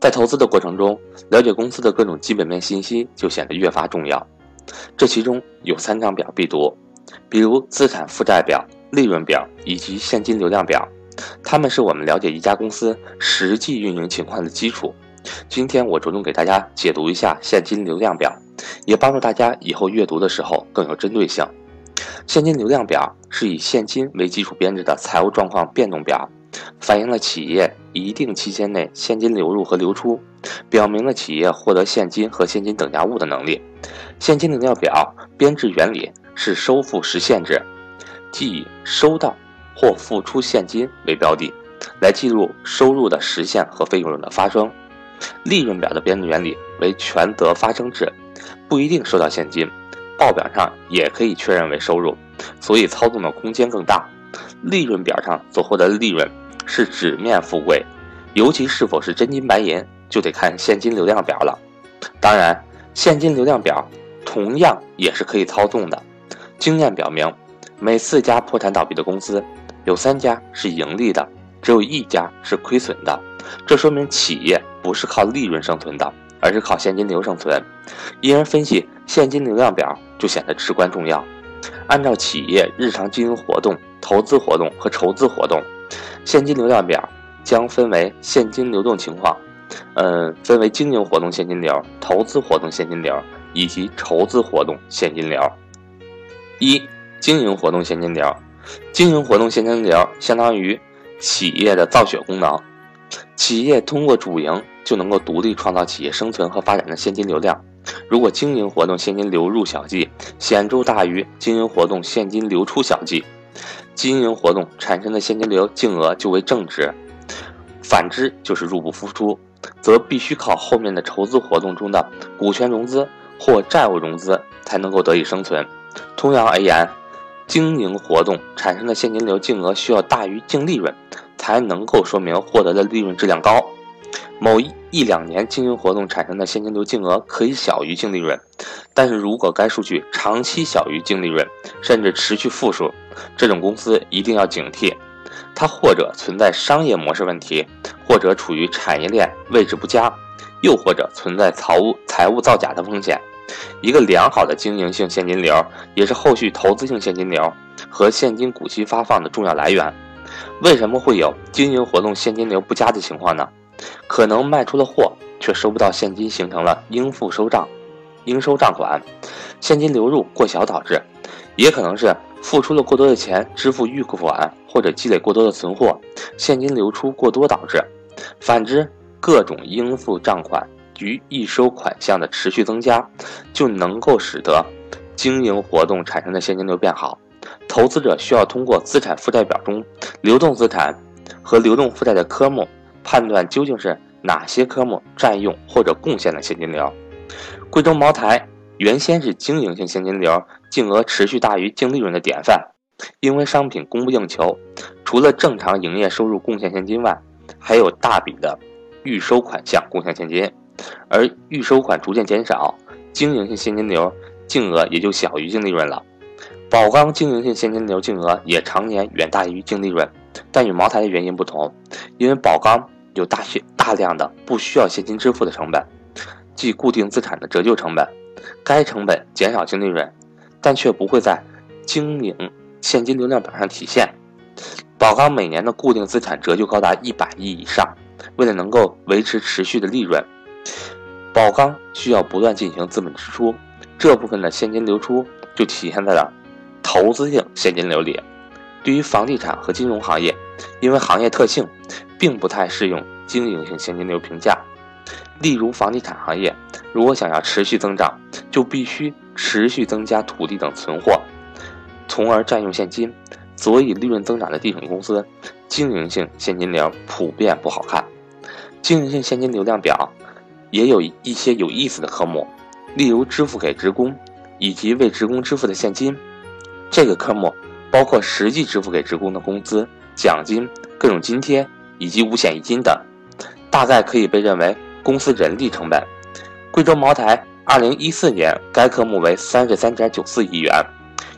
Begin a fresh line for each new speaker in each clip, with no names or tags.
在投资的过程中，了解公司的各种基本面信息就显得越发重要。这其中有三张表必读，比如资产负债表、利润表以及现金流量表，它们是我们了解一家公司实际运营情况的基础。今天我着重给大家解读一下现金流量表，也帮助大家以后阅读的时候更有针对性。现金流量表是以现金为基础编制的财务状况变动表。反映了企业一定期间内现金流入和流出，表明了企业获得现金和现金等价物的能力。现金流量表编制原理是收付实现制，即以收到或付出现金为标的，来记录收入的实现和费用的发生。利润表的编制原理为权责发生制，不一定收到现金，报表上也可以确认为收入，所以操纵的空间更大。利润表上所获得的利润是纸面富贵，尤其是否是真金白银，就得看现金流量表了。当然，现金流量表同样也是可以操纵的。经验表明，每四家破产倒闭的公司，有三家是盈利的，只有一家是亏损的。这说明企业不是靠利润生存的，而是靠现金流生存。因而，分析现金流量表就显得至关重要。按照企业日常经营活动。投资活动和筹资活动，现金流量表将分为现金流动情况，嗯，分为经营活动现金流、投资活动现金流以及筹资活动现金流。一、经营活动现金流，经营活动现金流相当于企业的造血功能，企业通过主营就能够独立创造企业生存和发展的现金流量。如果经营活动现金流入小计显著大于经营活动现金流出小计。经营活动产生的现金流净额就为正值，反之就是入不敷出，则必须靠后面的筹资活动中的股权融资或债务融资才能够得以生存。同样而言，经营活动产生的现金流净额需要大于净利润，才能够说明获得的利润质量高。某一一两年经营活动产生的现金流净额可以小于净利润，但是如果该数据长期小于净利润，甚至持续负数，这种公司一定要警惕，它或者存在商业模式问题，或者处于产业链位置不佳，又或者存在财务财务造假的风险。一个良好的经营性现金流，也是后续投资性现金流和现金股息发放的重要来源。为什么会有经营活动现金流不佳的情况呢？可能卖出了货，却收不到现金，形成了应付收账、应收账款，现金流入过小导致；也可能是付出了过多的钱支付预付款，或者积累过多的存货，现金流出过多导致。反之，各种应付账款与预收款项的持续增加，就能够使得经营活动产生的现金流变好。投资者需要通过资产负债表中流动资产和流动负债的科目。判断究竟是哪些科目占用或者贡献了现金流。贵州茅台原先是经营性现金流净额持续大于净利润的典范，因为商品供不应求，除了正常营业收入贡献现金外，还有大笔的预收款项贡献现金，而预收款逐渐减少，经营性现金流净额也就小于净利润了。宝钢经营性现金流净额也常年远大于净利润。但与茅台的原因不同，因为宝钢有大些大量的不需要现金支付的成本，即固定资产的折旧成本，该成本减少净利润，但却不会在经营现金流量表上体现。宝钢每年的固定资产折旧高达一百亿以上，为了能够维持持续的利润，宝钢需要不断进行资本支出，这部分的现金流出就体现在了投资性现金流里。对于房地产和金融行业，因为行业特性，并不太适用经营性现金流评价。例如，房地产行业如果想要持续增长，就必须持续增加土地等存货，从而占用现金。所以，利润增长的地产公司，经营性现金流普遍不好看。经营性现金流量表也有一些有意思的科目，例如支付给职工以及为职工支付的现金，这个科目。包括实际支付给职工的工资、奖金、各种津贴以及五险一金等，大概可以被认为公司人力成本。贵州茅台二零一四年该科目为三十三点九四亿元，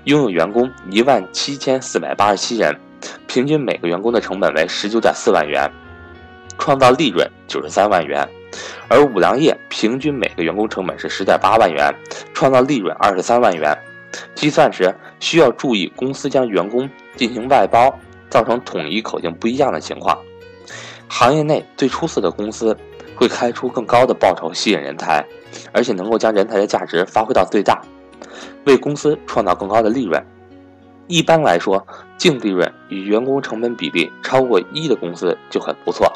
拥有员工一万七千四百八十七人，平均每个员工的成本为十九点四万元，创造利润九十三万元。而五粮液平均每个员工成本是十点八万元，创造利润二十三万元。计算时需要注意公司将员工进行外包，造成统一口径不一样的情况。行业内最出色的公司会开出更高的报酬吸引人才，而且能够将人才的价值发挥到最大，为公司创造更高的利润。一般来说，净利润与员工成本比例超过一的公司就很不错。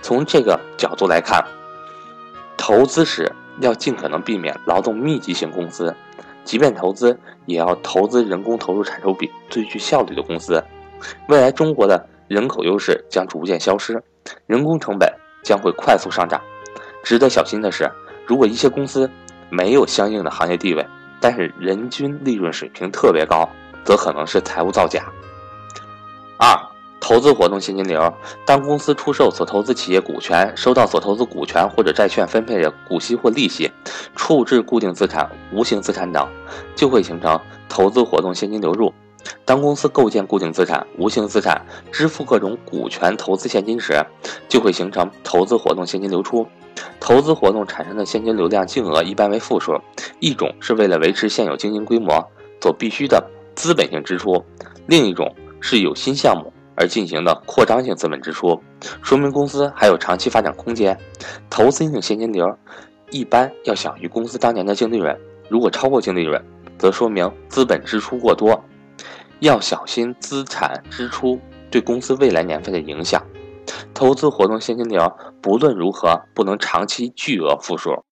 从这个角度来看，投资时要尽可能避免劳动密集型公司，即便投资，也要投资人工投入产出比最具效率的公司。未来中国的人口优势将逐渐消失，人工成本将会快速上涨。值得小心的是，如果一些公司没有相应的行业地位，但是人均利润水平特别高，则可能是财务造假。二。投资活动现金流，当公司出售所投资企业股权，收到所投资股权或者债券分配的股息或利息，处置固定资产、无形资产等，就会形成投资活动现金流入。当公司构建固定资产、无形资产，支付各种股权投资现金时，就会形成投资活动现金流出。投资活动产生的现金流量净额一般为负数，一种是为了维持现有经营规模所必须的资本性支出，另一种是有新项目。而进行的扩张性资本支出，说明公司还有长期发展空间。投资性现金流一般要小于公司当年的净利润，如果超过净利润，则说明资本支出过多。要小心资产支出对公司未来年份的影响。投资活动现金流不论如何不能长期巨额负数，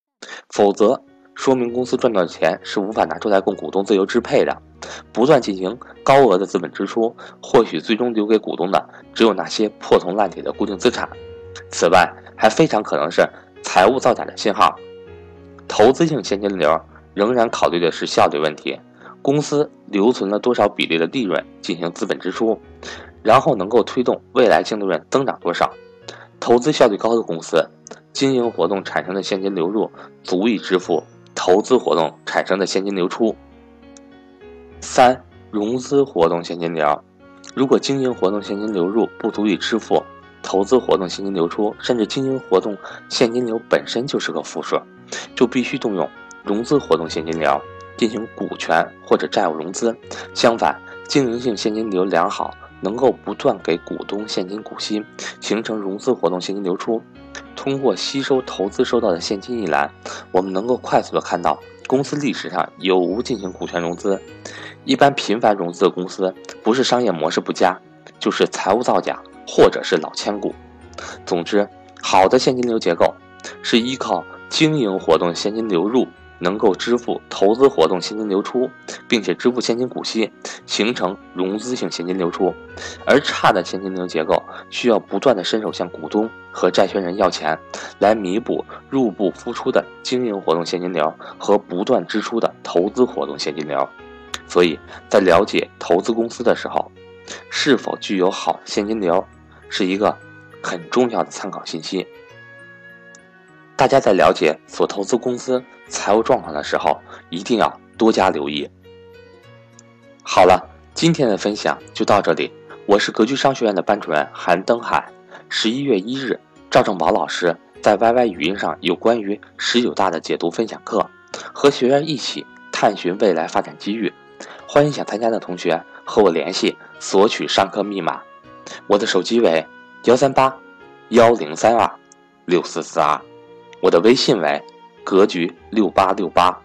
否则。说明公司赚到的钱是无法拿出来供股东自由支配的，不断进行高额的资本支出，或许最终留给股东的只有那些破铜烂铁的固定资产。此外，还非常可能是财务造假的信号。投资性现金流仍然考虑的是效率问题，公司留存了多少比例的利润进行资本支出，然后能够推动未来净利润增长多少。投资效率高的公司，经营活动产生的现金流入足以支付。投资活动产生的现金流出。三、融资活动现金流，如果经营活动现金流入不足以支付投资活动现金流出，甚至经营活动现金流本身就是个负数，就必须动用融资活动现金流进行股权或者债务融资。相反，经营性现金流良好，能够不断给股东现金股息，形成融资活动现金流出。通过吸收投资收到的现金一栏，我们能够快速的看到公司历史上有无进行股权融资。一般频繁融资的公司，不是商业模式不佳，就是财务造假，或者是老千股。总之，好的现金流结构是依靠经营活动现金流入。能够支付投资活动现金流出，并且支付现金股息，形成融资性现金流出；而差的现金流结构需要不断的伸手向股东和债权人要钱，来弥补入不敷出的经营活动现金流和不断支出的投资活动现金流。所以在了解投资公司的时候，是否具有好现金流，是一个很重要的参考信息。大家在了解所投资公司财务状况的时候，一定要多加留意。好了，今天的分享就到这里。我是格局商学院的班主任韩登海。十一月一日，赵正宝老师在 YY 语音上有关于十九大的解读分享课，和学员一起探寻未来发展机遇。欢迎想参加的同学和我联系索取上课密码。我的手机为幺三八幺零三二六四四二。我的微信为格局六八六八。